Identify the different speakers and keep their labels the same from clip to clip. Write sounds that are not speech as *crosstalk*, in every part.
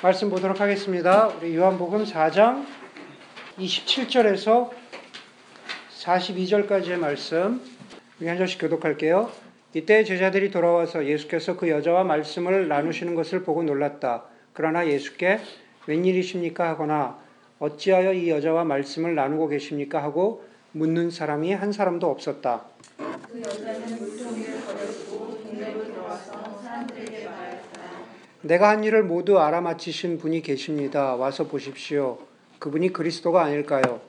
Speaker 1: 말씀 보도록 하겠습니다. 우리 요한복음 4장 27절에서 42절까지의 말씀 우리 한 절씩 교독할게요. 이때 제자들이 돌아와서 예수께서 그 여자와 말씀을 나누시는 것을 보고 놀랐다. 그러나 예수께 웬일이십니까 하거나 어찌하여 이 여자와 말씀을 나누고 계십니까 하고 묻는 사람이 한 사람도 없었다. 그 여자는 물동이를 버려두고 동네로 들어와서 사람들에게 말했다. 내가 한 일을 모두 알아맞히신 분이 계십니다. 와서 보십시오. 그분이 그리스도가 아닐까요?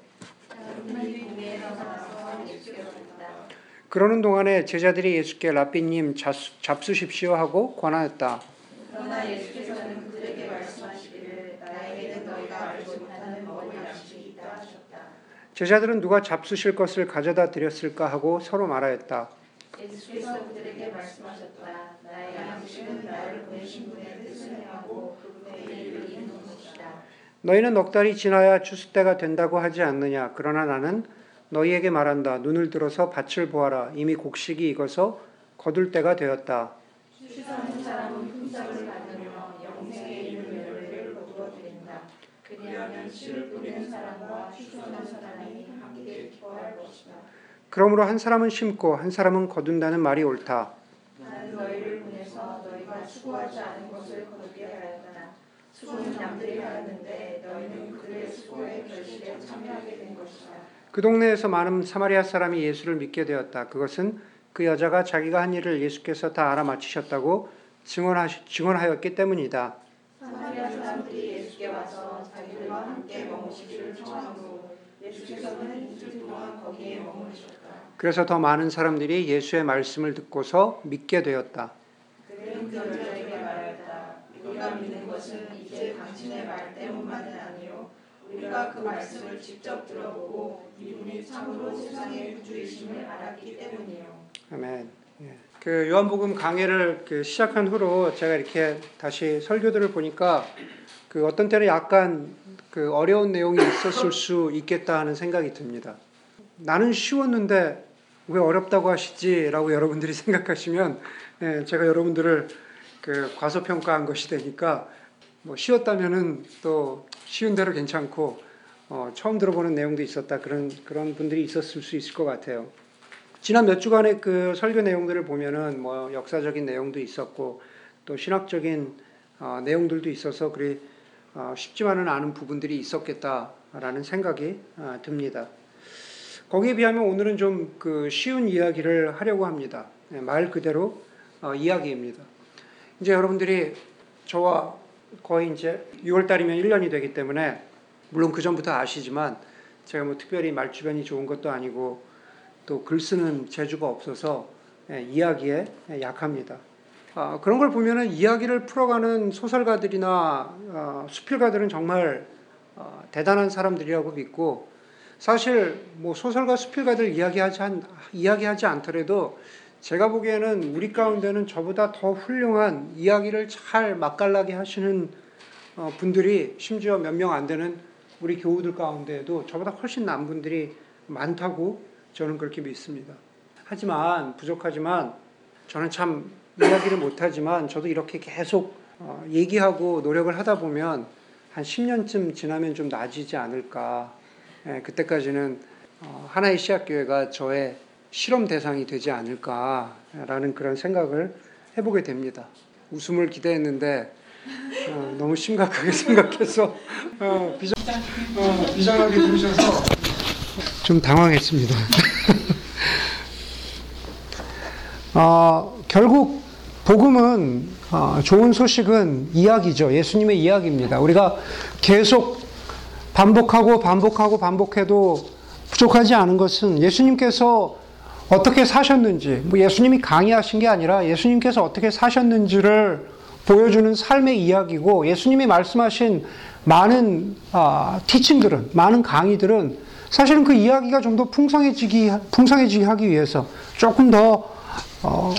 Speaker 1: 그러는 동안에 제자들이 예수께 라삐님 잡수십시오 하고 권하였다. 그러나 예수께서는 그들에게 말씀하시기를 나에게는 너희가 알지 못하는 먹을 양식이 있다 하셨다. 제자들은 누가 잡수실 것을 가져다 드렸을까 하고 서로 말하였다. 예수께서 그들에게 말씀하셨다. 나의 양식은 나를 보내신 분의 그분의 일을 것이다. 너희는 넉 달이 지나야 추수 때가 된다고 하지 않느냐? 그러나 나는 너희에게 말한다. 눈을 들어서 밭을 보아라. 이미 곡식이 익어서 거둘 때가 되었다. 그러므로 한 사람은 심고 한 사람은 거둔다는 말이 옳다. 나는 너희를 보내서 너희가 수고하지 않은 것을 거두게 하였다. 수고는 남들이 하였는데 너희는 그의 수고의 결실에 참여하게 된 것이다. 그 동네에서 많은 사마리아 사람이 예수를 믿게 되었다. 그것은 그 여자가 자기가 한 일을 예수께서 다 알아맞히셨다고 증언하시, 증언하였기 때문이다. 사마리아 사람들이 예수께 와서 자기들과 함께 머무시기를 청하고 예수께서는 이틀 동안 거기에 머무르셨다. 그래서 더 많은 사람들이 예수의 말씀을 듣고서 믿게 되었다. 그는 그 여자에게 말했다. 우리가 믿는 것은 이제 당신의 말 때문만은 아니요 우리가 그 말씀을 직접 들어보고 이분이 참으로 세상의 구주이심을 알았기 때문이요. 아멘. 예. 그 요한복음 강해를 그 시작한 후로 제가 이렇게 다시 설교들을 보니까 그 어떤 때는 약간 그 어려운 내용이 있었을 수 있겠다 하는 생각이 듭니다. 나는 쉬웠는데 왜 어렵다고 하시지라고 여러분들이 *laughs* 생각하시면 예, 제가 여러분들을 그 과소평가한 것이 되니까 뭐 쉬웠다면은 또 쉬운 대로 괜찮고 어, 처음 들어보는 내용도 있었다 그런 그런 분들이 있었을 수 있을 것 같아요. 지난 몇 주간의 그 설교 내용들을 보면은 뭐 역사적인 내용도 있었고 또 신학적인 어, 내용들도 있어서 그리 어, 쉽지만은 않은 부분들이 있었겠다라는 생각이 어, 듭니다. 거기에 비하면 오늘은 좀 그 쉬운 이야기를 하려고 합니다. 네, 말 그대로 어, 이야기입니다. 이제 여러분들이 저와 거의 이제 6월 달이면 1년이 되기 때문에 물론 그 전부터 아시지만 제가 뭐 특별히 말 주변이 좋은 것도 아니고 또 글 쓰는 재주가 없어서 예, 이야기에 약합니다. 아, 그런 걸 보면은 이야기를 풀어가는 소설가들이나 어, 수필가들은 정말 어, 대단한 사람들이라고 믿고 사실 뭐 소설가 수필가들 이야기하지, 않, 이야기하지 않더라도 제가 보기에는 우리 가운데는 저보다 더 훌륭한 이야기를 잘 맛깔나게 하시는 어, 분들이 심지어 몇 명 안 되는 우리 교우들 가운데에도 저보다 훨씬 난 분들이 많다고 저는 그렇게 믿습니다. 하지만 부족하지만 저는 참 이야기를 못하지만 저도 이렇게 계속 어, 얘기하고 노력을 하다 보면 한 10년쯤 지나면 좀 나아지지 않을까. 예, 그때까지는 어, 하나의 시학교회가 저의 실험 대상이 되지 않을까라는 그런 생각을 해보게 됩니다. 웃음을 기대했는데 어, 너무 심각하게 *laughs* 생각해서 어, 비장, 어, 비장하게 부르셔서 좀 당황했습니다. *laughs* 어, 결국 복음은 어, 좋은 소식은 이야기죠. 예수님의 이야기입니다. 우리가 계속 반복하고 반복하고 반복해도 부족하지 않은 것은 예수님께서 어떻게 사셨는지, 뭐 예수님이 강의하신 게 아니라 예수님께서 어떻게 사셨는지를 보여주는 삶의 이야기고 예수님이 말씀하신 많은 아, 티칭들은, 많은 강의들은 사실은 그 이야기가 좀 더 풍성해지기, 풍성해지게 하기 위해서 조금 더 어,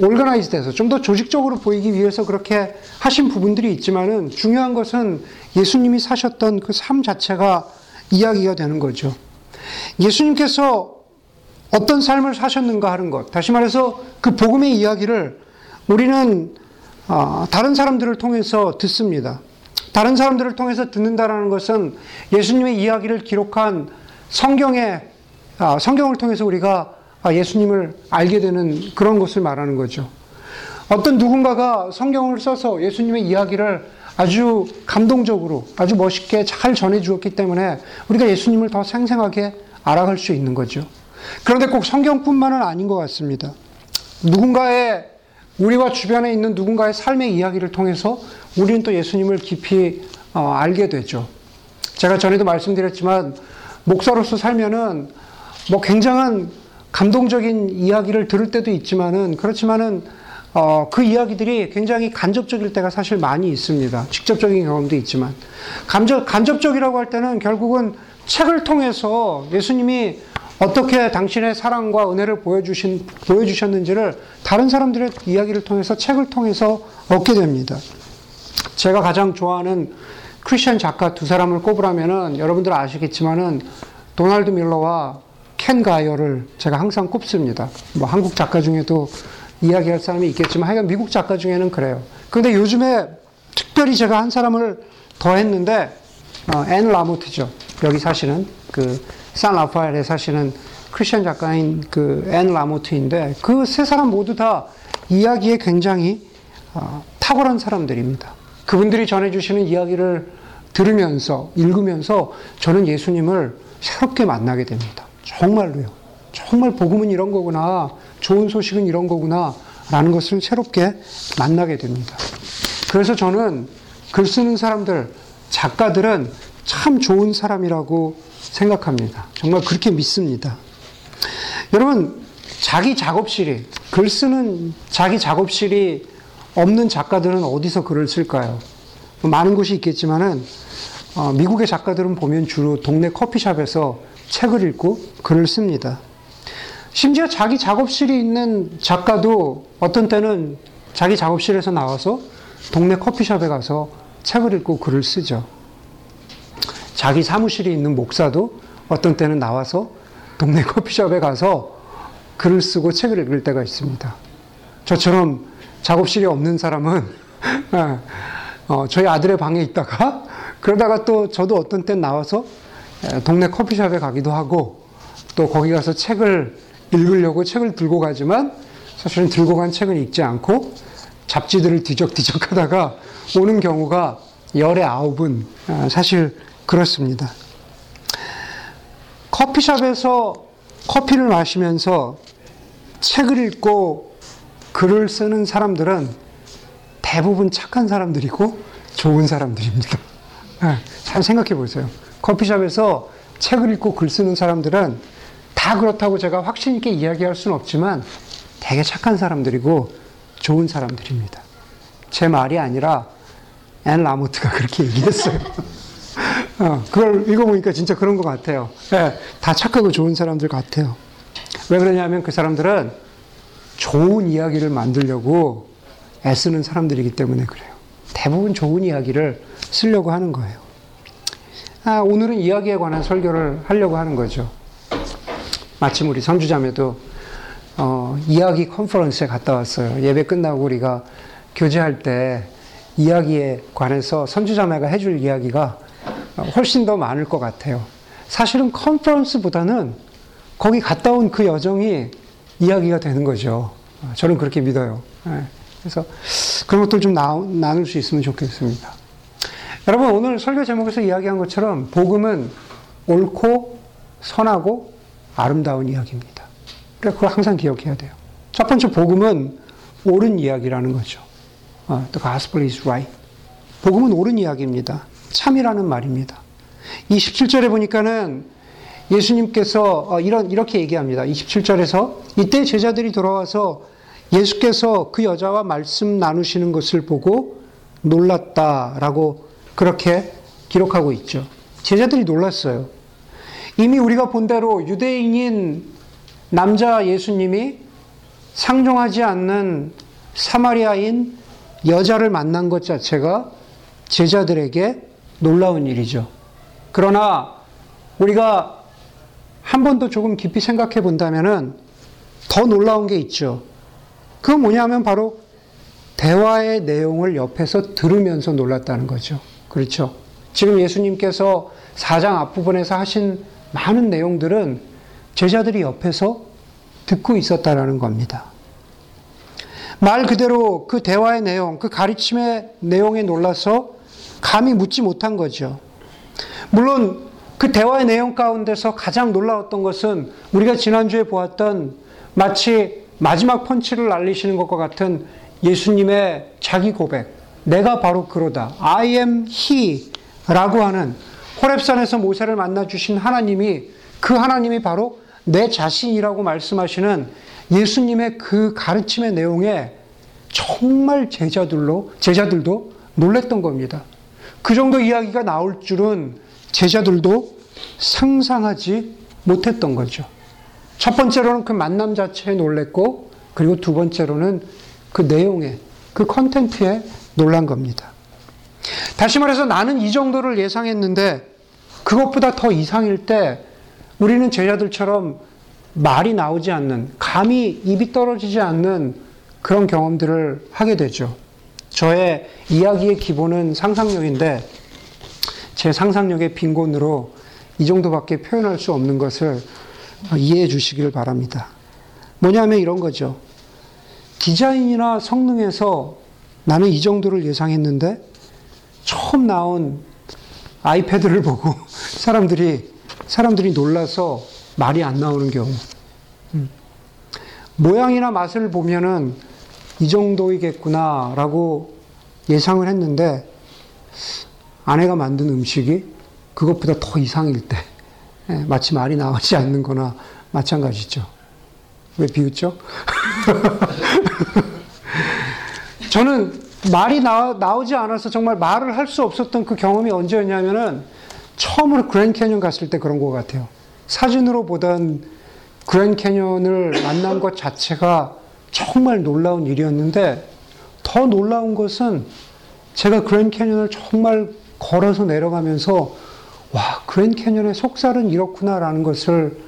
Speaker 1: 올가나이즈 돼서 좀 더 조직적으로 보이기 위해서 그렇게 하신 부분들이 있지만은 중요한 것은 예수님이 사셨던 그 삶 자체가 이야기가 되는 거죠. 예수님께서 어떤 삶을 사셨는가 하는 것. 다시 말해서 그 복음의 이야기를 우리는 어, 다른 사람들을 통해서 듣습니다. 다른 사람들을 통해서 듣는다라는 것은 예수님의 이야기를 기록한 성경의 아, 성경을 통해서 우리가 아, 예수님을 알게 되는 그런 것을 말하는 거죠. 어떤 누군가가 성경을 써서 예수님의 이야기를 아주 감동적으로 아주 멋있게 잘 전해 주었기 때문에 우리가 예수님을 더 생생하게 알아갈 수 있는 거죠. 그런데 꼭 성경뿐만은 아닌 것 같습니다. 누군가의 우리와 주변에 있는 누군가의 삶의 이야기를 통해서 우리는 또 예수님을 깊이 어, 알게 되죠. 제가 전에도 말씀드렸지만 목사로서 살면은 뭐 굉장한 감동적인 이야기를 들을 때도 있지만은 그렇지만은 어, 그 이야기들이 굉장히 간접적일 때가 사실 많이 있습니다. 직접적인 경험도 있지만 간접 간접적이라고 할 때는 결국은 책을 통해서 예수님이 어떻게 당신의 사랑과 은혜를 보여주신, 보여주셨는지를 다른 사람들의 이야기를 통해서 책을 통해서 얻게 됩니다. 제가 가장 좋아하는 크리스천 작가 두 사람을 꼽으라면은 여러분들 아시겠지만은 도널드 밀러와 켄 가이어를 제가 항상 꼽습니다. 뭐 한국 작가 중에도 이야기할 사람이 있겠지만 하여간 미국 작가 중에는 그래요. 그런데 요즘에 특별히 제가 한 사람을 더 했는데 어, 앤 라모트죠. 여기 사시는 그 산 라파엘에 사시는 크리스천 작가인 그 앤 라모트인데 그 세 사람 모두 다 이야기에 굉장히 어, 탁월한 사람들입니다. 그분들이 전해주시는 이야기를 들으면서 읽으면서 저는 예수님을 새롭게 만나게 됩니다. 정말로요. 정말 복음은 이런 거구나. 좋은 소식은 이런 거구나. 라는 것을 새롭게 만나게 됩니다. 그래서 저는 글 쓰는 사람들, 작가들은 참 좋은 사람이라고 생각합니다. 정말 그렇게 믿습니다. 여러분, 자기 작업실이, 글 쓰는 자기 작업실이 없는 작가들은 어디서 글을 쓸까요? 많은 곳이 있겠지만은, 어, 미국의 작가들은 보면 주로 동네 커피숍에서 책을 읽고 글을 씁니다. 심지어 자기 작업실이 있는 작가도 어떤 때는 자기 작업실에서 나와서 동네 커피숍에 가서 책을 읽고 글을 쓰죠. 자기 사무실이 있는 목사도 어떤 때는 나와서 동네 *laughs* 커피숍에 가서 글을 쓰고 책을 읽을 때가 있습니다. 저처럼 작업실이 없는 사람은 *laughs* 어, 저희 아들의 방에 있다가 *laughs* 그러다가 또 저도 어떤 때 나와서 동네 커피숍에 가기도 하고 또 거기 가서 책을 읽으려고 책을 들고 가지만 사실은 들고 간 책은 읽지 않고 잡지들을 뒤적뒤적 하다가 오는 경우가 열의 아홉은 아, 사실 그렇습니다. 커피숍에서 커피를 마시면서 책을 읽고 글을 쓰는 사람들은 대부분 착한 사람들이고 좋은 사람들입니다. 네, 잘 생각해 보세요. 커피숍에서 책을 읽고 글 쓰는 사람들은 다 그렇다고 제가 확신 있게 이야기할 수는 없지만 되게 착한 사람들이고 좋은 사람들입니다. 제 말이 아니라 앤 라모트가 그렇게 얘기했어요. *laughs* 어, 그걸 읽어보니까 진짜 그런 것 같아요. 네, 다 착하고 좋은 사람들 같아요. 왜 그러냐면 그 사람들은 좋은 이야기를 만들려고 애쓰는 사람들이기 때문에 그래요. 대부분 좋은 이야기를 쓰려고 하는 거예요. 아, 오늘은 이야기에 관한 설교를 하려고 하는 거죠. 마침 우리 선주자매도 어, 이야기 컨퍼런스에 갔다 왔어요. 예배 끝나고 우리가 교제할 때 이야기에 관해서 선주자매가 해줄 이야기가 훨씬 더 많을 것 같아요. 사실은 컨퍼런스보다는 거기 갔다 온 그 여정이 이야기가 되는 거죠. 저는 그렇게 믿어요. 예. 그래서 그런 것들 좀 나, 나눌 수 있으면 좋겠습니다. 여러분 오늘 설교 제목에서 이야기한 것처럼 복음은 옳고 선하고 아름다운 이야기입니다. 그래 그걸 항상 기억해야 돼요. 첫 번째 복음은 옳은 이야기라는 거죠. 어, the gospel is right. 복음은 옳은 이야기입니다. 참이라는 말입니다. 27절에 보니까는 예수님께서 어, 이런 이렇게 얘기합니다. 27절에서 이때 제자들이 돌아와서 예수께서 그 여자와 말씀 나누시는 것을 보고 놀랐다라고 그렇게 기록하고 있죠. 제자들이 놀랐어요. 이미 우리가 본 대로 유대인인 남자 예수님이 상종하지 않는 사마리아인 여자를 만난 것 자체가 제자들에게 놀라운 일이죠. 그러나 우리가 한 번 더 조금 깊이 생각해 본다면더 놀라운 게 있죠. 그건 뭐냐면 바로 대화의 내용을 옆에서 들으면서 놀랐다는 거죠. 그렇죠. 지금 예수님께서 4장 앞부분에서 하신 많은 내용들은 제자들이 옆에서 듣고 있었다라는 겁니다. 말 그대로 그 대화의 내용, 그 가르침의 내용에 놀라서 감히 묻지 못한 거죠. 물론 그 대화의 내용 가운데서 가장 놀라웠던 것은 우리가 지난주에 보았던 마치 마지막 펀치를 날리시는 것과 같은 예수님의 자기 고백. 내가 바로 그로다. I am he 라고 하는 호랩산에서 모세를 만나 주신 하나님이 그 하나님이 바로 내 자신이라고 말씀하시는 예수님의 그 가르침의 내용에 정말 제자들로 제자들도 놀랬던 겁니다. 그 정도 이야기가 나올 줄은 제자들도 상상하지 못했던 거죠. 첫 번째로는 그 만남 자체에 놀랬고, 그리고 두 번째로는 그 내용에, 그 컨텐츠에 놀란 겁니다. 다시 말해서 나는 이 정도를 예상했는데, 그것보다 더 이상일 때, 우리는 제자들처럼 말이 나오지 않는, 감히 입이 떨어지지 않는 그런 경험들을 하게 되죠. 저의 이야기의 기본은 상상력인데, 제 상상력의 빈곤으로 이 정도밖에 표현할 수 없는 것을 이해해 주시길 바랍니다. 뭐냐면 이런 거죠. 디자인이나 성능에서 나는 이 정도를 예상했는데 처음 나온 아이패드를 *laughs* 보고 사람들이 사람들이 놀라서 말이 안 나오는 경우. 음. 모양이나 맛을 보면은 이 정도이겠구나라고 예상을 했는데 아내가 만든 음식이 그것보다 더 이상일 때 예, 마치 말이 나오지 않는 거나 마찬가지죠. 왜 비웃죠? *laughs* 저는 말이 나, 나오지 않아서 정말 말을 할 수 없었던 그 경험이 언제였냐면은 처음으로 그랜 캐년 갔을 때 그런 것 같아요. 사진으로 보던 그랜 캐년을 만난 것 자체가 정말 놀라운 일이었는데 더 놀라운 것은 제가 그랜 캐년을 정말 걸어서 내려가면서 와, 그랜 캐년의 속살은 이렇구나라는 것을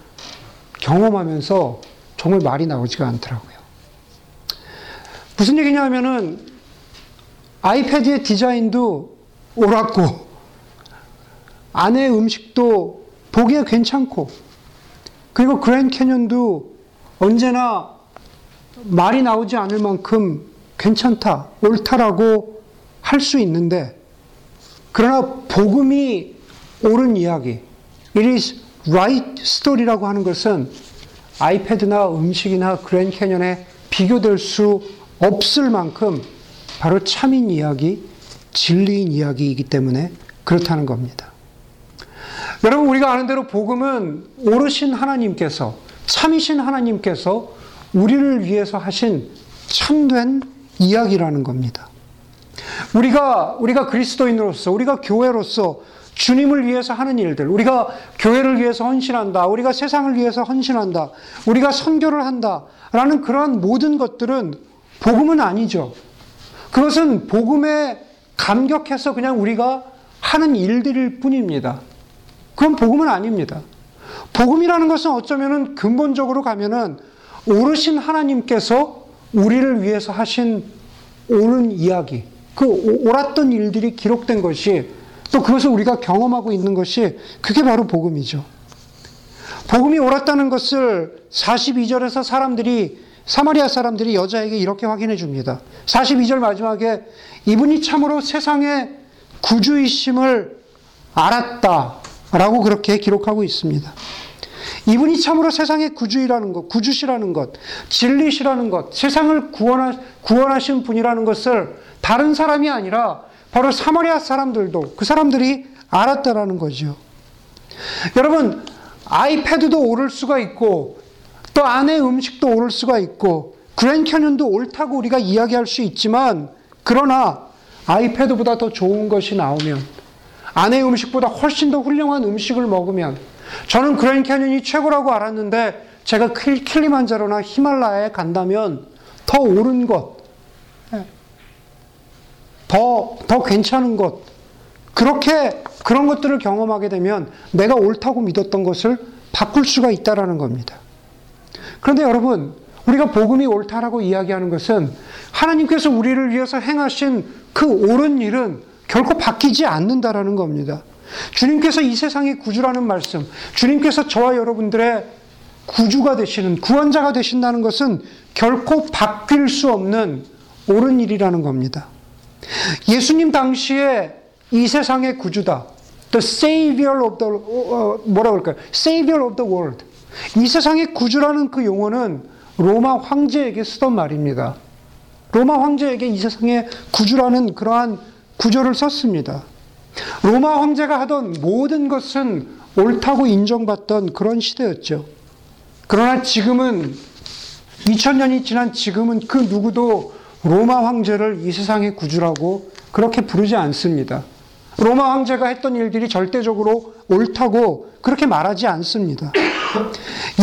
Speaker 1: 경험하면서 정말 말이 나오지가 않더라고요. 무슨 얘기냐 하면은 아이패드의 디자인도 옳았고, 안에 음식도 보기에 괜찮고, 그리고 그랜 캐년도 언제나 말이 나오지 않을 만큼 괜찮다, 옳다라고 할 수 있는데, 그러나 복음이 옳은 이야기, it is right story라고 하는 것은 아이패드나 음식이나 그랜 캐년에 비교될 수 없을 만큼 바로 참인 이야기, 진리인 이야기이기 때문에 그렇다는 겁니다. 여러분, 우리가 아는 대로 복음은 오르신 하나님께서, 참이신 하나님께서 우리를 위해서 하신 참된 이야기라는 겁니다. 우리가, 우리가 그리스도인으로서, 우리가 교회로서 주님을 위해서 하는 일들, 우리가 교회를 위해서 헌신한다, 우리가 세상을 위해서 헌신한다, 우리가 선교를 한다, 라는 그러한 모든 것들은 복음은 아니죠. 그것은 복음에 감격해서 그냥 우리가 하는 일들일 뿐입니다. 그건 복음은 아닙니다. 복음이라는 것은 어쩌면은 근본적으로 가면은 오르신 하나님께서 우리를 위해서 하신 옳은 이야기, 그 옳았던 일들이 기록된 것이 또 그것을 우리가 경험하고 있는 것이 그게 바로 복음이죠. 복음이 옳았다는 것을 42절에서 사람들이 사마리아 사람들이 여자에게 이렇게 확인해 줍니다. 42절 마지막에 이분이 참으로 세상의 구주이심을 알았다라고 그렇게 기록하고 있습니다. 이분이 참으로 세상의 구주이라는 것, 구주시라는 것, 진리시라는 것, 세상을 구원하, 구원하신 분이라는 것을 다른 사람이 아니라 바로 사마리아 사람들도 그 사람들이 알았다라는 거죠. 여러분, 아이패드도 오를 수가 있고 또 안에 음식도 오를 수가 있고 그랜 캐년도 옳다고 우리가 이야기할 수 있지만 그러나 아이패드보다 더 좋은 것이 나오면 안에 음식보다 훨씬 더 훌륭한 음식을 먹으면 저는 그랜 캐년이 최고라고 알았는데 제가 킬리만자로나 히말라야에 간다면 더 옳은 것, 더, 더 괜찮은 것, 그렇게 그런 것들을 경험하게 되면 내가 옳다고 믿었던 것을 바꿀 수가 있다라는 겁니다. 그런데 여러분, 우리가 복음이 옳다라고 이야기하는 것은 하나님께서 우리를 위해서 행하신 그 옳은 일은 결코 바뀌지 않는다라는 겁니다. 주님께서 이 세상의 구주라는 말씀, 주님께서 저와 여러분들의 구주가 되시는, 구원자가 되신다는 것은 결코 바뀔 수 없는 옳은 일이라는 겁니다. 예수님 당시에 이 세상의 구주다. The Savior of the, 어, 뭐라 그럴까요? Savior of the world. 이 세상의 구주라는 그 용어는 로마 황제에게 쓰던 말입니다. 로마 황제에게 이 세상의 구주라는 그러한 구조를 썼습니다. 로마 황제가 하던 모든 것은 옳다고 인정받던 그런 시대였죠. 그러나 지금은 2000년이 지난 지금은 그 누구도 로마 황제를 이 세상의 구주라고 그렇게 부르지 않습니다. 로마 황제가 했던 일들이 절대적으로 옳다고 그렇게 말하지 않습니다.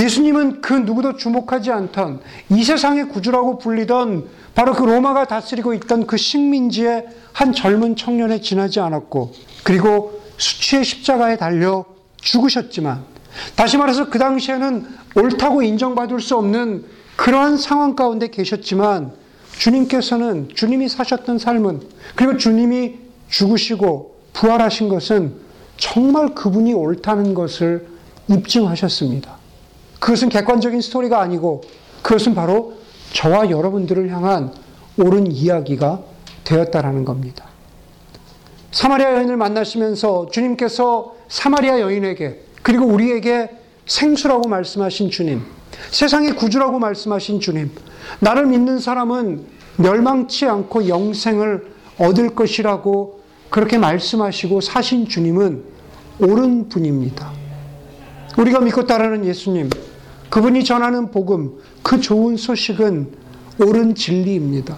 Speaker 1: 예수님은 그 누구도 주목하지 않던 이 세상의 구주라고 불리던 바로 그 로마가 다스리고 있던 그 식민지의 한 젊은 청년에 지나지 않았고 그리고 수치의 십자가에 달려 죽으셨지만 다시 말해서 그 당시에는 옳다고 인정받을 수 없는 그러한 상황 가운데 계셨지만 주님께서는 주님이 사셨던 삶은 그리고 주님이 죽으시고 부활하신 것은 정말 그분이 옳다는 것을 입증하셨습니다. 그것은 객관적인 스토리가 아니고 그것은 바로 저와 여러분들을 향한 옳은 이야기가 되었다라는 겁니다. 사마리아 여인을 만나시면서 주님께서 사마리아 여인에게 그리고 우리에게 생수라고 말씀하신 주님, 세상의 구주라고 말씀하신 주님, 나를 믿는 사람은 멸망치 않고 영생을 얻을 것이라고 그렇게 말씀하시고 사신 주님은 옳은 분입니다. 우리가 믿고 따르는 예수님, 그분이 전하는 복음, 그 좋은 소식은 옳은 진리입니다.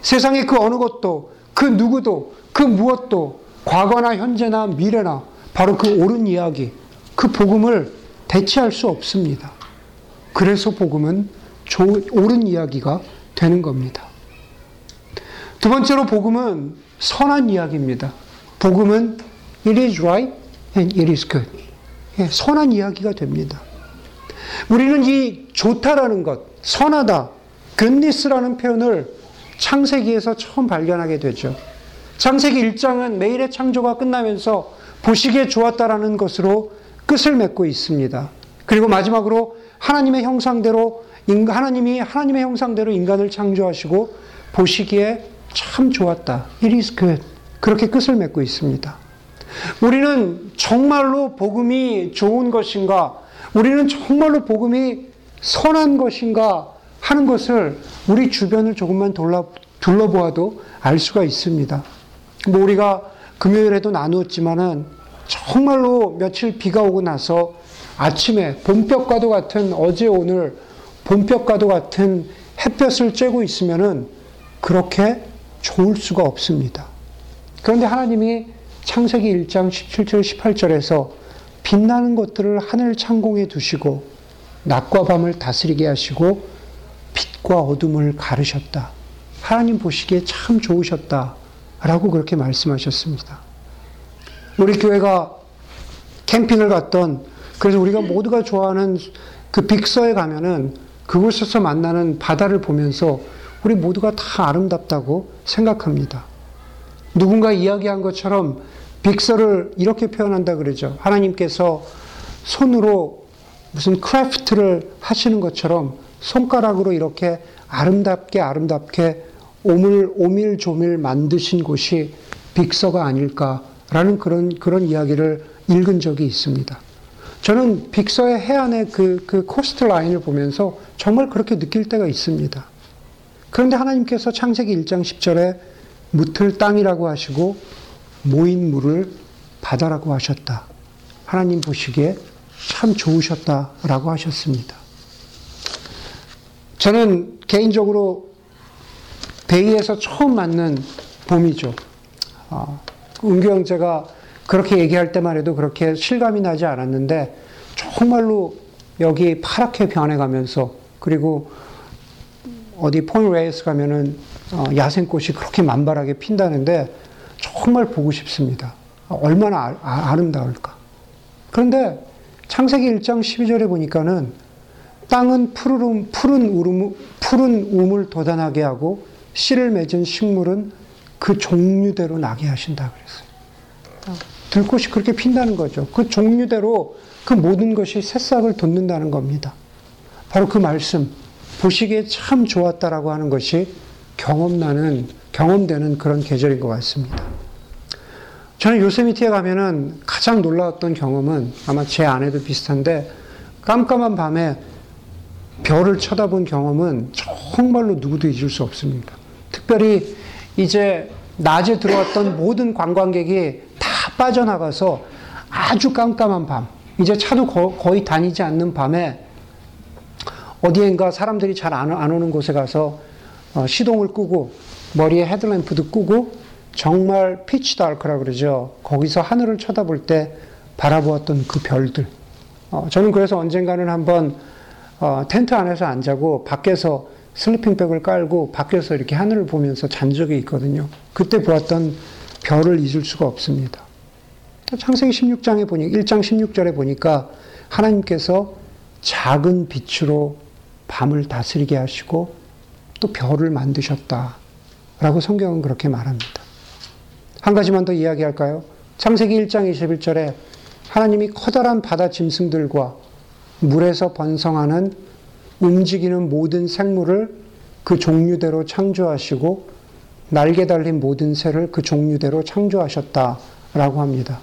Speaker 1: 세상의 그 어느 것도, 그 누구도, 그 무엇도, 과거나 현재나 미래나 바로 그 옳은 이야기, 그 복음을 대체할 수 없습니다. 그래서 복음은 옳은 이야기가 되는 겁니다. 두 번째로 복음은 선한 이야기입니다. 복음은 it is right and it is good. 예, 선한 이야기가 됩니다. 우리는 이 좋다라는 것, 선하다, goodness라는 표현을 창세기에서 처음 발견하게 되죠. 창세기 1장은 매일의 창조가 끝나면서 보시기에 좋았다라는 것으로 끝을 맺고 있습니다. 그리고 마지막으로 하나님의 형상대로 하나님이 하나님의 형상대로 인간을 창조하시고 보시기에 참 좋았다. It is good. 그렇게 끝을 맺고 있습니다. 우리는 정말로 복음이 좋은 것인가? 우리는 정말로 복음이 선한 것인가? 하는 것을 우리 주변을 조금만 돌아, 둘러보아도 알 수가 있습니다. 뭐 우리가 금요일에도 나누었지만은 정말로 며칠 비가 오고 나서 아침에 봄볕과도 같은 어제 오늘 봄볕과도 같은 햇볕을 쬐고 있으면은 그렇게 좋을 수가 없습니다. 그런데 하나님이 창세기 1장 17절 18절에서 빛나는 것들을 하늘 창공에 두시고 낮과 밤을 다스리게 하시고 빛과 어둠을 가르셨다. 하나님 보시기에 참 좋으셨다. 라고 그렇게 말씀하셨습니다. 우리 교회가 캠핑을 갔던 그래서 우리가 모두가 좋아하는 그 빅서에 가면은 그곳에서 만나는 바다를 보면서 우리 모두가 다 아름답다고 생각합니다. 누군가 이야기한 것처럼 빅서를 이렇게 표현한다 그러죠. 하나님께서 손으로 무슨 craft를 하시는 것처럼 손가락으로 이렇게 아름답게 아름답게 오밀 오밀조밀 만드신 곳이 빅서가 아닐까라는 그런 그런 이야기를 읽은 적이 있습니다. 저는 빅서의 해안의 그, 그 coastline을 보면서 정말 그렇게 느낄 때가 있습니다. 그런데 하나님께서 창세기 1장 10절에 뭍을 땅이라고 하시고 모인 물을 바다라고 하셨다. 하나님 보시기에 참 좋으셨다라고 하셨습니다. 저는 개인적으로 베이에서 처음 맞는 봄이죠. 어, 은규 형제가 그렇게 얘기할 때만 해도 그렇게 실감이 나지 않았는데 정말로 여기 파랗게 변해가면서 그리고 어디 폰레이스 가면은 어, 야생꽃이 그렇게 만발하게 핀다는데 정말 보고 싶습니다. 얼마나 아, 름다울까 그런데 창세기 1장 12절에 보니까는 땅은 푸른, 푸른 우름, 푸른 우물 돋아나게 하고 씨를 맺은 식물은 그 종류대로 나게 하신다 그랬어요. 들꽃이 그렇게 핀다는 거죠. 그 종류대로 그 모든 것이 새싹을 돋는다는 겁니다. 바로 그 말씀, 보시기에 참 좋았다라고 하는 것이 경험나는, 경험되는 그런 계절인 것 같습니다. 저는 요세미티에 가면은 가장 놀라웠던 경험은 아마 제 아내도 비슷한데 깜깜한 밤에 별을 쳐다본 경험은 정말로 누구도 잊을 수 없습니다. 특별히 이제 낮에 들어왔던 모든 관광객이 다 빠져나가서 아주 깜깜한 밤, 이제 차도 거의 다니지 않는 밤에 어디엔가 사람들이 잘 안 오는 곳에 가서 어, 시동을 끄고 머리에 헤드램프도 끄고 정말 pitch dark라 그러죠. 거기서 하늘을 쳐다볼 때 바라보았던 그 별들. 어, 저는 그래서 언젠가는 한번 어, 텐트 안에서 안 자고 밖에서 슬리핑백을 깔고 밖에서 이렇게 하늘을 보면서 잔 적이 있거든요. 그때 보았던 별을 잊을 수가 없습니다. 창세기 16장에 보니 1장 16절에 보니까 하나님께서 작은 빛으로 밤을 다스리게 하시고 또 별을 만드셨다. 라고 성경은 그렇게 말합니다. 한 가지만 더 이야기할까요? 창세기 1장 21절에 하나님이 커다란 바다 짐승들과 물에서 번성하는 움직이는 모든 생물을 그 종류대로 창조하시고 날개 달린 모든 새를 그 종류대로 창조하셨다라고 합니다.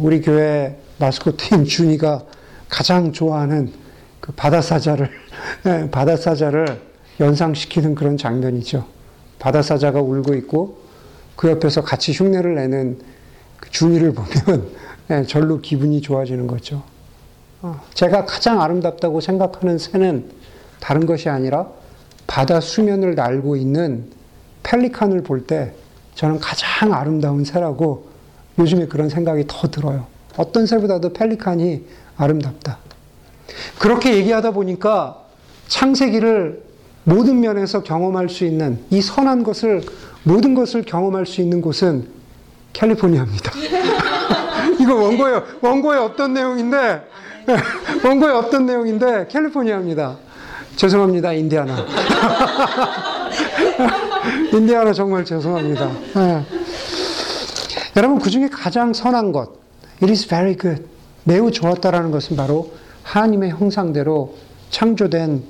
Speaker 1: 우리 교회 마스코트인 준이가 가장 좋아하는 그 바다사자를 *laughs* 바다사자를 연상시키는 그런 장면이죠. 바다사자가 울고 있고 그 옆에서 같이 흉내를 내는 그 준이를 보면 *laughs* 절로 기분이 좋아지는 거죠. 어, 제가 가장 아름답다고 생각하는 새는 다른 것이 아니라 바다 수면을 날고 있는 펠리칸을 볼 때 저는 가장 아름다운 새라고 요즘에 그런 생각이 더 들어요. 어떤 새보다도 펠리칸이 아름답다. 그렇게 얘기하다 보니까 창세기를 모든 면에서 경험할 수 있는 이 선한 것을 모든 것을 경험할 수 있는 곳은 캘리포니아입니다. *laughs* 이거 원고에 원고에 없던 내용인데 *laughs* 원고에 없던 내용인데 캘리포니아입니다. 죄송합니다, 인디아나. *laughs* 인디아나 정말 죄송합니다. 네. 여러분 그 중에 가장 선한 것, it is very good, 매우 좋았다라는 것은 바로 하나님의 형상대로 창조된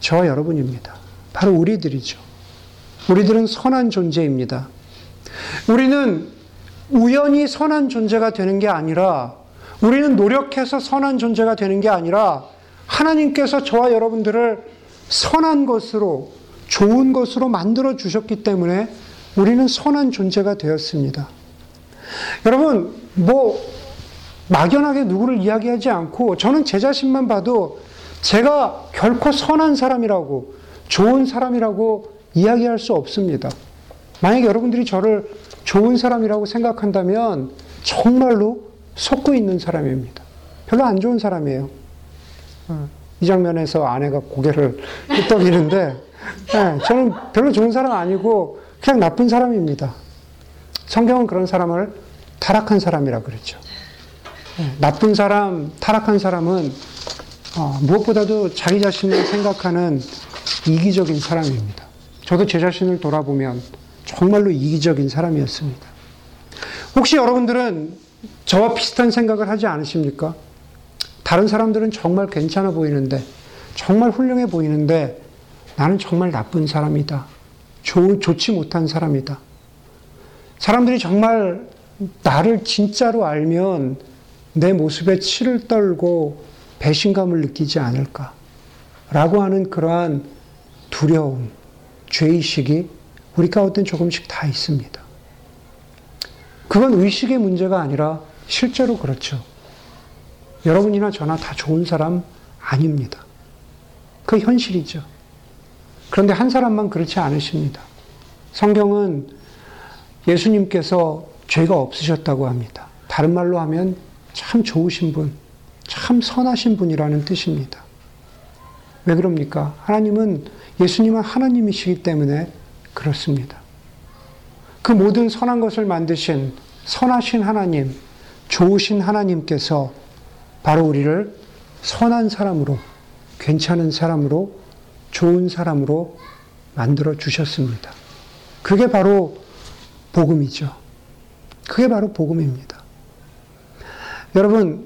Speaker 1: 저 여러분입니다. 바로 우리들이죠. 우리들은 선한 존재입니다. 우리는 우연히 선한 존재가 되는 게 아니라 우리는 노력해서 선한 존재가 되는 게 아니라 하나님께서 저와 여러분들을 선한 것으로 좋은 것으로 만들어 주셨기 때문에 우리는 선한 존재가 되었습니다. 여러분, 뭐, 막연하게 누구를 이야기하지 않고 저는 제 자신만 봐도 제가 결코 선한 사람이라고 좋은 사람이라고 이야기할 수 없습니다. 만약에 여러분들이 저를 좋은 사람이라고 생각한다면 정말로 속고 있는 사람입니다. 별로 안 좋은 사람이에요. 어, 이 장면에서 아내가 고개를 *laughs* 끄덕이는데 네, 저는 별로 좋은 사람 아니고 그냥 나쁜 사람입니다. 성경은 그런 사람을 타락한 사람이라 그랬죠. 네, 나쁜 사람, 타락한 사람은 어, 무엇보다도 자기 자신을 생각하는 이기적인 사람입니다. 저도 제 자신을 돌아보면 정말로 이기적인 사람이었습니다. 혹시 여러분들은 저와 비슷한 생각을 하지 않으십니까? 다른 사람들은 정말 괜찮아 보이는데, 정말 훌륭해 보이는데, 나는 정말 나쁜 사람이다. 좋, 좋지 못한 사람이다. 사람들이 정말 나를 진짜로 알면 내 모습에 치를 떨고 배신감을 느끼지 않을까. 라고 하는 그러한 두려움, 죄의식이 우리 가운데 조금씩 다 있습니다. 그건 의식의 문제가 아니라 실제로 그렇죠. 여러분이나 저나 다 좋은 사람 아닙니다. 그 현실이죠. 그런데 한 사람만 그렇지 않으십니다. 성경은 예수님께서 죄가 없으셨다고 합니다. 다른 말로 하면 참 좋으신 분, 참 선하신 분이라는 뜻입니다. 왜 그럽니까? 하나님은, 예수님은 하나님이시기 때문에 그렇습니다. 그 모든 선한 것을 만드신 선하신 하나님, 좋으신 하나님께서 바로 우리를 선한 사람으로, 괜찮은 사람으로, 좋은 사람으로 만들어 주셨습니다. 그게 바로 복음이죠. 그게 바로 복음입니다. 여러분,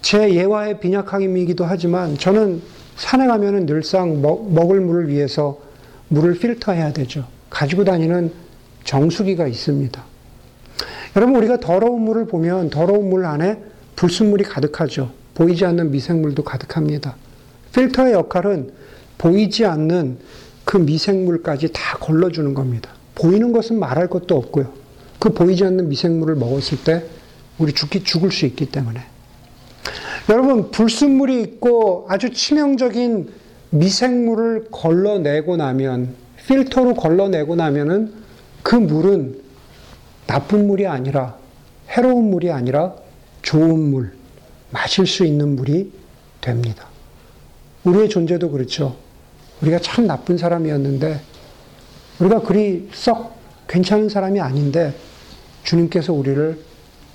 Speaker 1: 제 예화의 빈약함이기도 하지만 저는 산에 가면은 늘상 먹, 먹을 물을 위해서 물을 필터해야 되죠. 가지고 다니는 정수기가 있습니다. 여러분, 우리가 더러운 물을 보면 더러운 물 안에 불순물이 가득하죠. 보이지 않는 미생물도 가득합니다. 필터의 역할은 보이지 않는 그 미생물까지 다 걸러주는 겁니다. 보이는 것은 말할 것도 없고요. 그 보이지 않는 미생물을 먹었을 때 우리 죽기, 죽을 수 있기 때문에. 여러분, 불순물이 있고 아주 치명적인 미생물을 걸러내고 나면, 필터로 걸러내고 나면은 그 물은 나쁜 물이 아니라, 해로운 물이 아니라 좋은 물, 마실 수 있는 물이 됩니다. 우리의 존재도 그렇죠. 우리가 참 나쁜 사람이었는데, 우리가 그리 썩 괜찮은 사람이 아닌데, 주님께서 우리를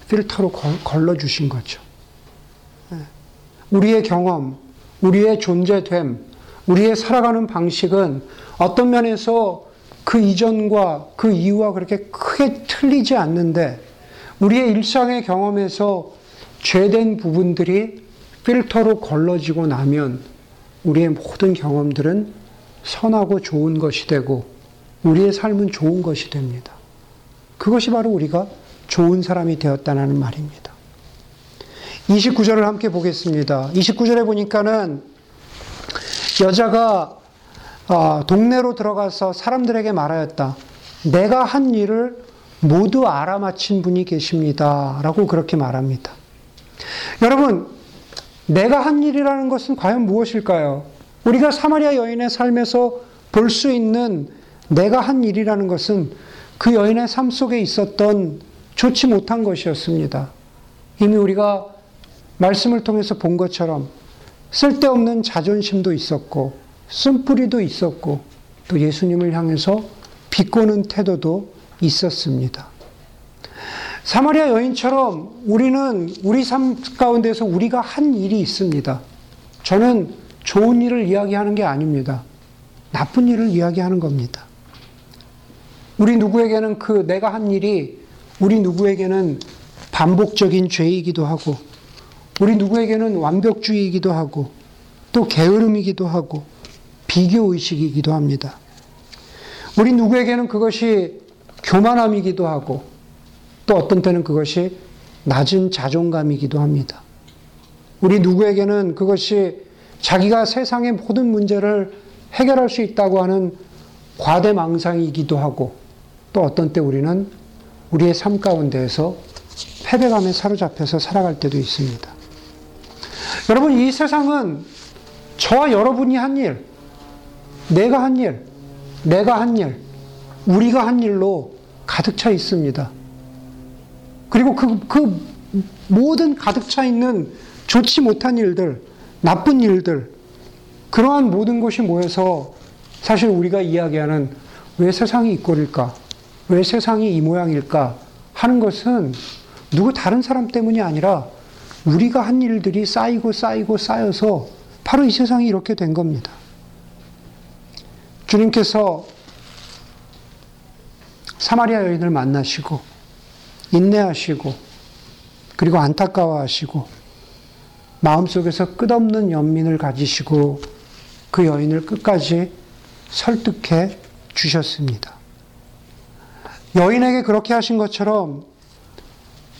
Speaker 1: 필터로 걸러주신 거죠. 우리의 경험, 우리의 존재됨, 우리의 살아가는 방식은 어떤 면에서 그 이전과 그 이후와 그렇게 크게 틀리지 않는데 우리의 일상의 경험에서 죄된 부분들이 필터로 걸러지고 나면 우리의 모든 경험들은 선하고 좋은 것이 되고 우리의 삶은 좋은 것이 됩니다. 그것이 바로 우리가 좋은 사람이 되었다는 말입니다. 29절을 함께 보겠습니다. 29절에 보니까는 여자가 아, 동네로 들어가서 사람들에게 말하였다. 내가 한 일을 모두 알아맞힌 분이 계십니다. 라고 그렇게 말합니다. 여러분, 내가 한 일이라는 것은 과연 무엇일까요? 우리가 사마리아 여인의 삶에서 볼 수 있는 내가 한 일이라는 것은 그 여인의 삶 속에 있었던 좋지 못한 것이었습니다. 이미 우리가 말씀을 통해서 본 것처럼 쓸데없는 자존심도 있었고, 쓴뿌리도 있었고, 또 예수님을 향해서 비꼬는 태도도 있었습니다. 사마리아 여인처럼 우리는 우리 삶 가운데서 우리가 한 일이 있습니다. 저는 좋은 일을 이야기하는 게 아닙니다. 나쁜 일을 이야기하는 겁니다. 우리 누구에게는 그 내가 한 일이 우리 누구에게는 반복적인 죄이기도 하고 우리 누구에게는 완벽주의이기도 하고 또 게으름이기도 하고 비교 의식이기도 합니다. 우리 누구에게는 그것이 교만함이기도 하고 또 어떤 때는 그것이 낮은 자존감이기도 합니다. 우리 누구에게는 그것이 자기가 세상의 모든 문제를 해결할 수 있다고 하는 과대망상이기도 하고 또 어떤 때 우리는 우리의 삶 가운데에서 패배감에 사로잡혀서 살아갈 때도 있습니다. 여러분, 이 세상은 저와 여러분이 한 일, 내가 한 일, 내가 한 일, 우리가 한 일로 가득 차 있습니다. 그리고 그, 그 모든 가득 차 있는 좋지 못한 일들, 나쁜 일들, 그러한 모든 것이 모여서 사실 우리가 이야기하는 왜 세상이 이 꼴일까? 왜 세상이 이 모양일까? 하는 것은 누구 다른 사람 때문이 아니라 우리가 한 일들이 쌓이고 쌓이고 쌓여서 바로 이 세상이 이렇게 된 겁니다. 주님께서 사마리아 여인을 만나시고 인내하시고 그리고 안타까워하시고 마음속에서 끝없는 연민을 가지시고 그 여인을 끝까지 설득해 주셨습니다. 여인에게 그렇게 하신 것처럼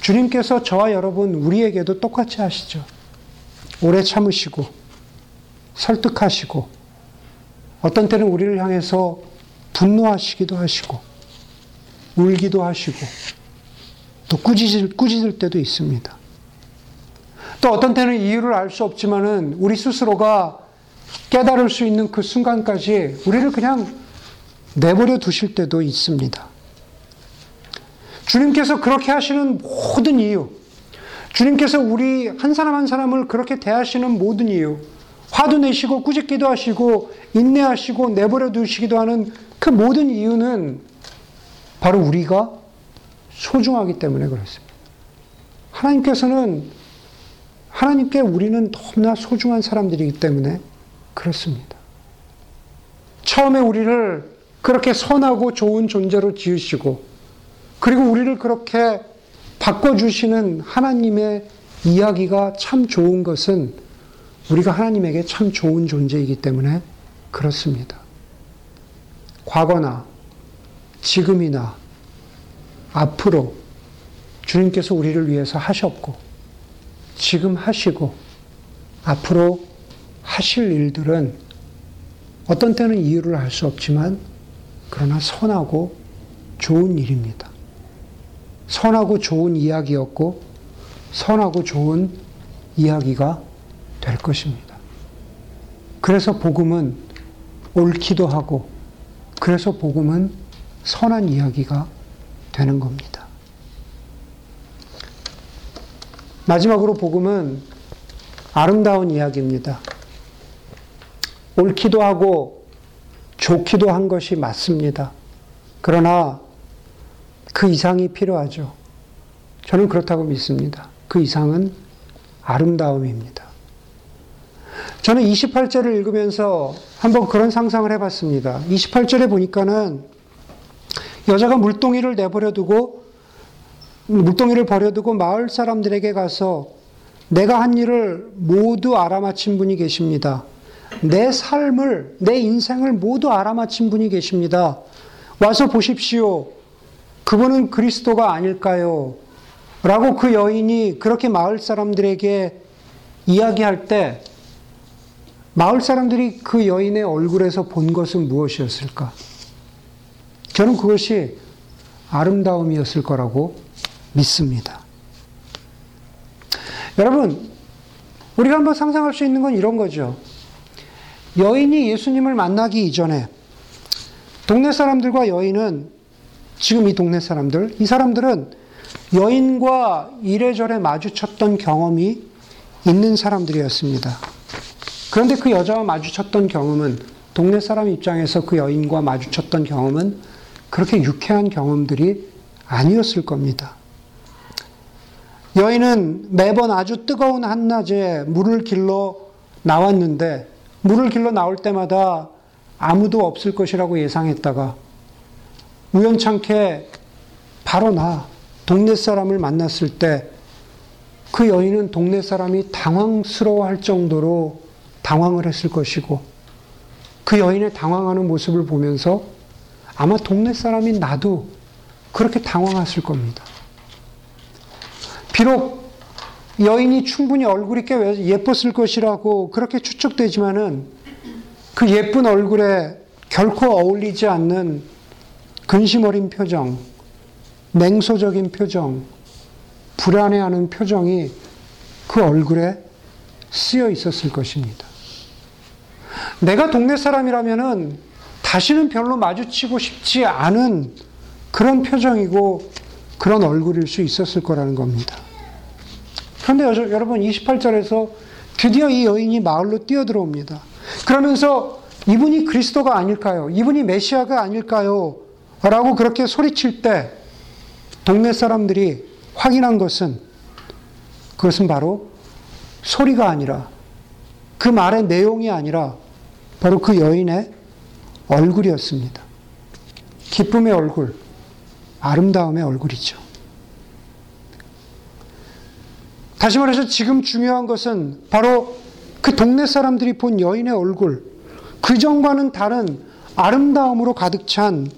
Speaker 1: 주님께서 저와 여러분 우리에게도 똑같이 하시죠. 오래 참으시고 설득하시고 어떤 때는 우리를 향해서 분노하시기도 하시고 울기도 하시고 또 꾸짖을, 꾸짖을 때도 있습니다. 또 어떤 때는 이유를 알 수 없지만은 우리 스스로가 깨달을 수 있는 그 순간까지 우리를 그냥 내버려 두실 때도 있습니다. 주님께서 그렇게 하시는 모든 이유, 주님께서 우리 한 사람 한 사람을 그렇게 대하시는 모든 이유, 화도 내시고 꾸짖기도 하시고 인내하시고 내버려 두시기도 하는 그 모든 이유는 바로 우리가 소중하기 때문에 그렇습니다. 하나님께서는 하나님께 우리는 너무나 소중한 사람들이기 때문에 그렇습니다. 처음에 우리를 그렇게 선하고 좋은 존재로 지으시고, 그리고 우리를 그렇게 바꿔주시는 하나님의 이야기가 참 좋은 것은 우리가 하나님에게 참 좋은 존재이기 때문에 그렇습니다. 과거나 지금이나 앞으로 주님께서 우리를 위해서 하셨고, 지금 하시고, 앞으로 하실 일들은 어떤 때는 이유를 알 수 없지만, 그러나 선하고 좋은 일입니다. 선하고 좋은 이야기였고, 선하고 좋은 이야기가 될 것입니다. 그래서 복음은 옳기도 하고, 그래서 복음은 선한 이야기가 되는 겁니다. 마지막으로 복음은 아름다운 이야기입니다. 옳기도 하고 좋기도 한 것이 맞습니다. 그러나 그 이상이 필요하죠. 저는 그렇다고 믿습니다. 그 이상은 아름다움입니다. 저는 28절을 읽으면서 한번 그런 상상을 해봤습니다. 28절에 보니까는 여자가 물동이를 내버려 두고 물동이를 버려두고 마을 사람들에게 가서 내가 한 일을 모두 알아맞힌 분이 계십니다. 내 삶을, 내 인생을 모두 알아맞힌 분이 계십니다. 와서 보십시오. 그분은 그리스도가 아닐까요? 라고 그 여인이 그렇게 마을 사람들에게 이야기할 때 마을 사람들이 그 여인의 얼굴에서 본 것은 무엇이었을까? 저는 그것이 아름다움이었을 거라고 믿습니다. 여러분, 우리가 한번 상상할 수 있는 건 이런 거죠. 여인이 예수님을 만나기 이전에 동네 사람들과 여인은 지금 이 동네 사람들, 이 사람들은 여인과 이래저래 마주쳤던 경험이 있는 사람들이었습니다. 그런데 그 여자와 마주쳤던 경험은 동네 사람 입장에서 그 여인과 마주쳤던 경험은 그렇게 유쾌한 경험들이 아니었을 겁니다. 여인은 매번 아주 뜨거운 한낮에 물을 길러 나왔는데 물을 길러 나올 때마다 아무도 없을 것이라고 예상했다가 우연찮게 바로 나 동네 사람을 만났을 때 그 여인은 동네 사람이 당황스러워할 정도로 당황을 했을 것이고 그 여인의 당황하는 모습을 보면서 아마 동네 사람인 나도 그렇게 당황했을 겁니다. 비록 여인이 충분히 얼굴이 꽤 예뻤을 것이라고 그렇게 추측되지만은 그 예쁜 얼굴에 결코 어울리지 않는 근심 어린 표정, 냉소적인 표정, 불안해하는 표정이 그 얼굴에 쓰여 있었을 것입니다. 내가 동네 사람이라면은 다시는 별로 마주치고 싶지 않은 그런 표정이고 그런 얼굴일 수 있었을 거라는 겁니다. 그런데 여러분 28절에서 드디어 이 여인이 마을로 뛰어들어옵니다. 그러면서 이분이 그리스도가 아닐까요? 이분이 메시아가 아닐까요? 라고 그렇게 소리칠 때 동네 사람들이 확인한 것은 그것은 바로 소리가 아니라 그 말의 내용이 아니라 바로 그 여인의 얼굴이었습니다. 기쁨의 얼굴, 아름다움의 얼굴이죠. 다시 말해서 지금 중요한 것은 바로 그 동네 사람들이 본 여인의 얼굴, 그전과는 다른 아름다움으로 가득 찬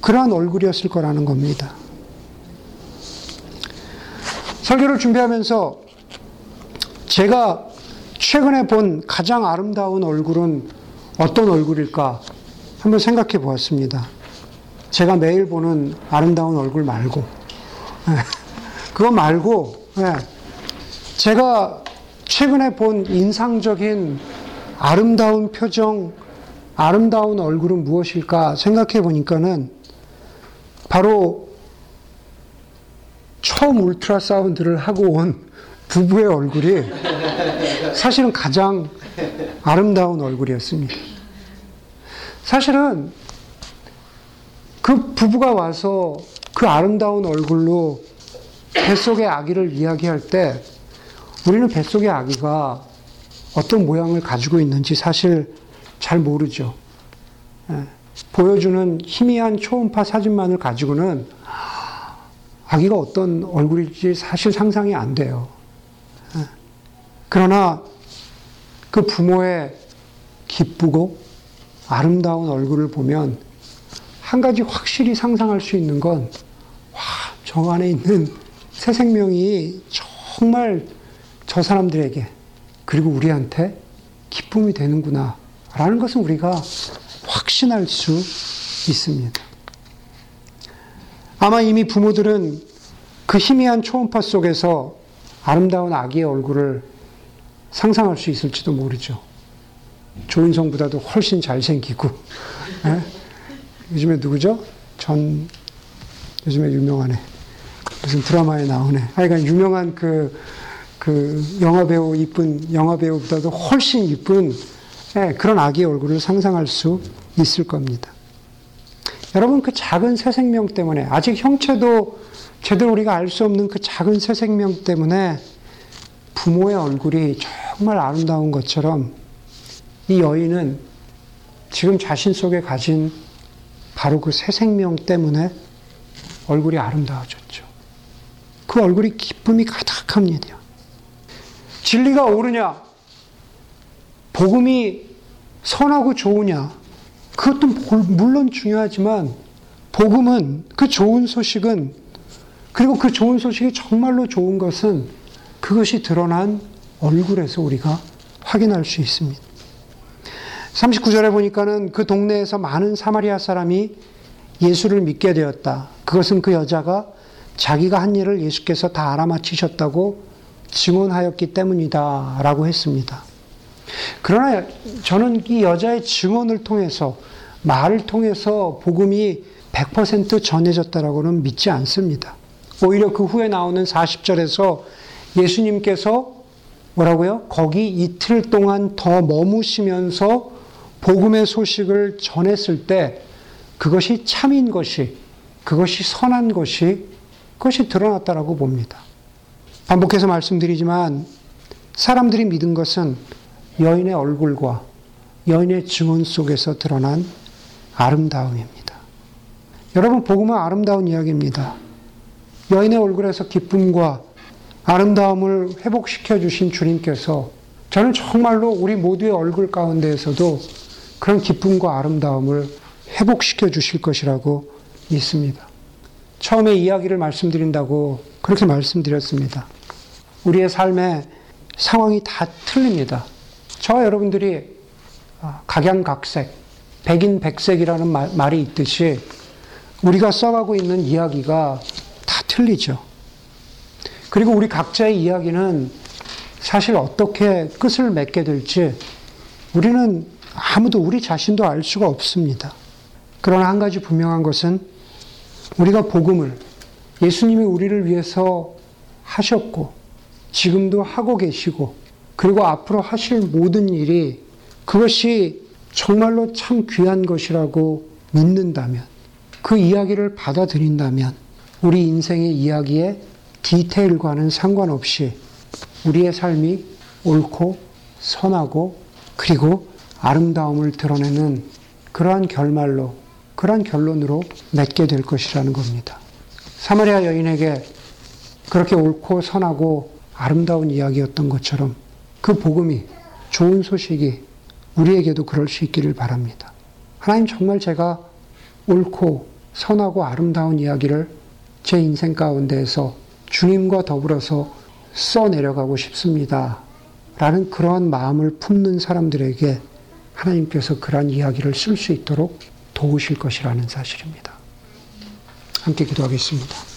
Speaker 1: 그러한 얼굴이었을 거라는 겁니다. 설교를 준비하면서 제가 최근에 본 가장 아름다운 얼굴은 어떤 얼굴일까 한번 생각해 보았습니다. 제가 매일 보는 아름다운 얼굴 말고, 그거 말고, 예. 제가 최근에 본 인상적인 아름다운 표정, 아름다운 얼굴은 무엇일까 생각해 보니까는 바로 처음 울트라 사운드를 하고 온 부부의 얼굴이 사실은 가장 아름다운 얼굴이었습니다. 사실은 그 부부가 와서 그 아름다운 얼굴로 뱃속의 아기를 이야기할 때 우리는 뱃속의 아기가 어떤 모양을 가지고 있는지 사실 잘 모르죠. 예. 보여주는 희미한 초음파 사진만을 가지고는 아기가 어떤 얼굴일지 사실 상상이 안 돼요. 예. 그러나 그 부모의 기쁘고 아름다운 얼굴을 보면 한 가지 확실히 상상할 수 있는 건, 와, 저 안에 있는 새 생명이 정말 저 사람들에게 그리고 우리한테 기쁨이 되는구나. 라는 것은 우리가 확신할 수 있습니다. 아마 이미 부모들은 그 희미한 초음파 속에서 아름다운 아기의 얼굴을 상상할 수 있을지도 모르죠. 조인성보다도 훨씬 잘생기고, 예? 요즘에 누구죠? 전, 요즘에 유명하네. 무슨 드라마에 나오네. 하여간 유명한 그, 그 영화배우 이쁜 영화배우보다도 훨씬 이쁜 예, 그런 아기의 얼굴을 상상할 수 있을 겁니다. 여러분 그 작은 새 생명 때문에 아직 형체도 제대로 우리가 알 수 없는 그 작은 새 생명 때문에 부모의 얼굴이 정말 아름다운 것처럼 이 여인은 지금 자신 속에 가진 바로 그 새 생명 때문에 얼굴이 아름다워졌죠. 그 얼굴이 기쁨이 가득합니다. 진리가 옳으냐? 복음이 선하고 좋으냐? 그것도 물론 중요하지만 복음은 그 좋은 소식은 그리고 그 좋은 소식이 정말로 좋은 것은 그것이 드러난 얼굴에서 우리가 확인할 수 있습니다. 39절에 보니까는 그 동네에서 많은 사마리아 사람이 예수를 믿게 되었다. 그것은 그 여자가 자기가 한 일을 예수께서 다 알아맞히셨다고 증언하였기 때문이다. 라고 했습니다. 그러나 저는 이 여자의 증언을 통해서, 말을 통해서 복음이 100% 전해졌다라고는 믿지 않습니다. 오히려 그 후에 나오는 40절에서 예수님께서 뭐라고요? 거기 이틀 동안 더 머무시면서 복음의 소식을 전했을 때 그것이 참인 것이, 그것이 선한 것이, 그것이 드러났다라고 봅니다. 반복해서 말씀드리지만 사람들이 믿은 것은 여인의 얼굴과 여인의 증언 속에서 드러난 아름다움입니다. 여러분, 복음은 아름다운 이야기입니다. 여인의 얼굴에서 기쁨과 아름다움을 회복시켜 주신 주님께서 저는 정말로 우리 모두의 얼굴 가운데에서도 그런 기쁨과 아름다움을 회복시켜 주실 것이라고 믿습니다. 처음에 이야기를 말씀드린다고 그렇게 말씀드렸습니다. 우리의 삶의 상황이 다 틀립니다. 저와 여러분들이 아, 각양각색, 백인백색이라는 말이 있듯이 우리가 써가고 있는 이야기가 다 틀리죠. 그리고 우리 각자의 이야기는 사실 어떻게 끝을 맺게 될지 우리는 아무도 우리 자신도 알 수가 없습니다. 그러나 한 가지 분명한 것은 우리가 복음을 예수님이 우리를 위해서 하셨고 지금도 하고 계시고 그리고 앞으로 하실 모든 일이 그것이 정말로 참 귀한 것이라고 믿는다면 그 이야기를 받아들인다면 우리 인생의 이야기에 디테일과는 상관없이 우리의 삶이 옳고 선하고 그리고 아름다움을 드러내는 그러한 결말로, 그러한 결론으로 맺게 될 것이라는 겁니다. 사마리아 여인에게 그렇게 옳고 선하고 아름다운 이야기였던 것처럼 그 복음이 좋은 소식이 우리에게도 그럴 수 있기를 바랍니다. 하나님 정말 제가 옳고 선하고 아름다운 이야기를 제 인생 가운데에서 주님과 더불어서 써 내려가고 싶습니다. 라는 그러한 마음을 품는 사람들에게 하나님께서 그러한 이야기를 쓸 수 있도록 도우실 것이라는 사실입니다. 함께 기도하겠습니다.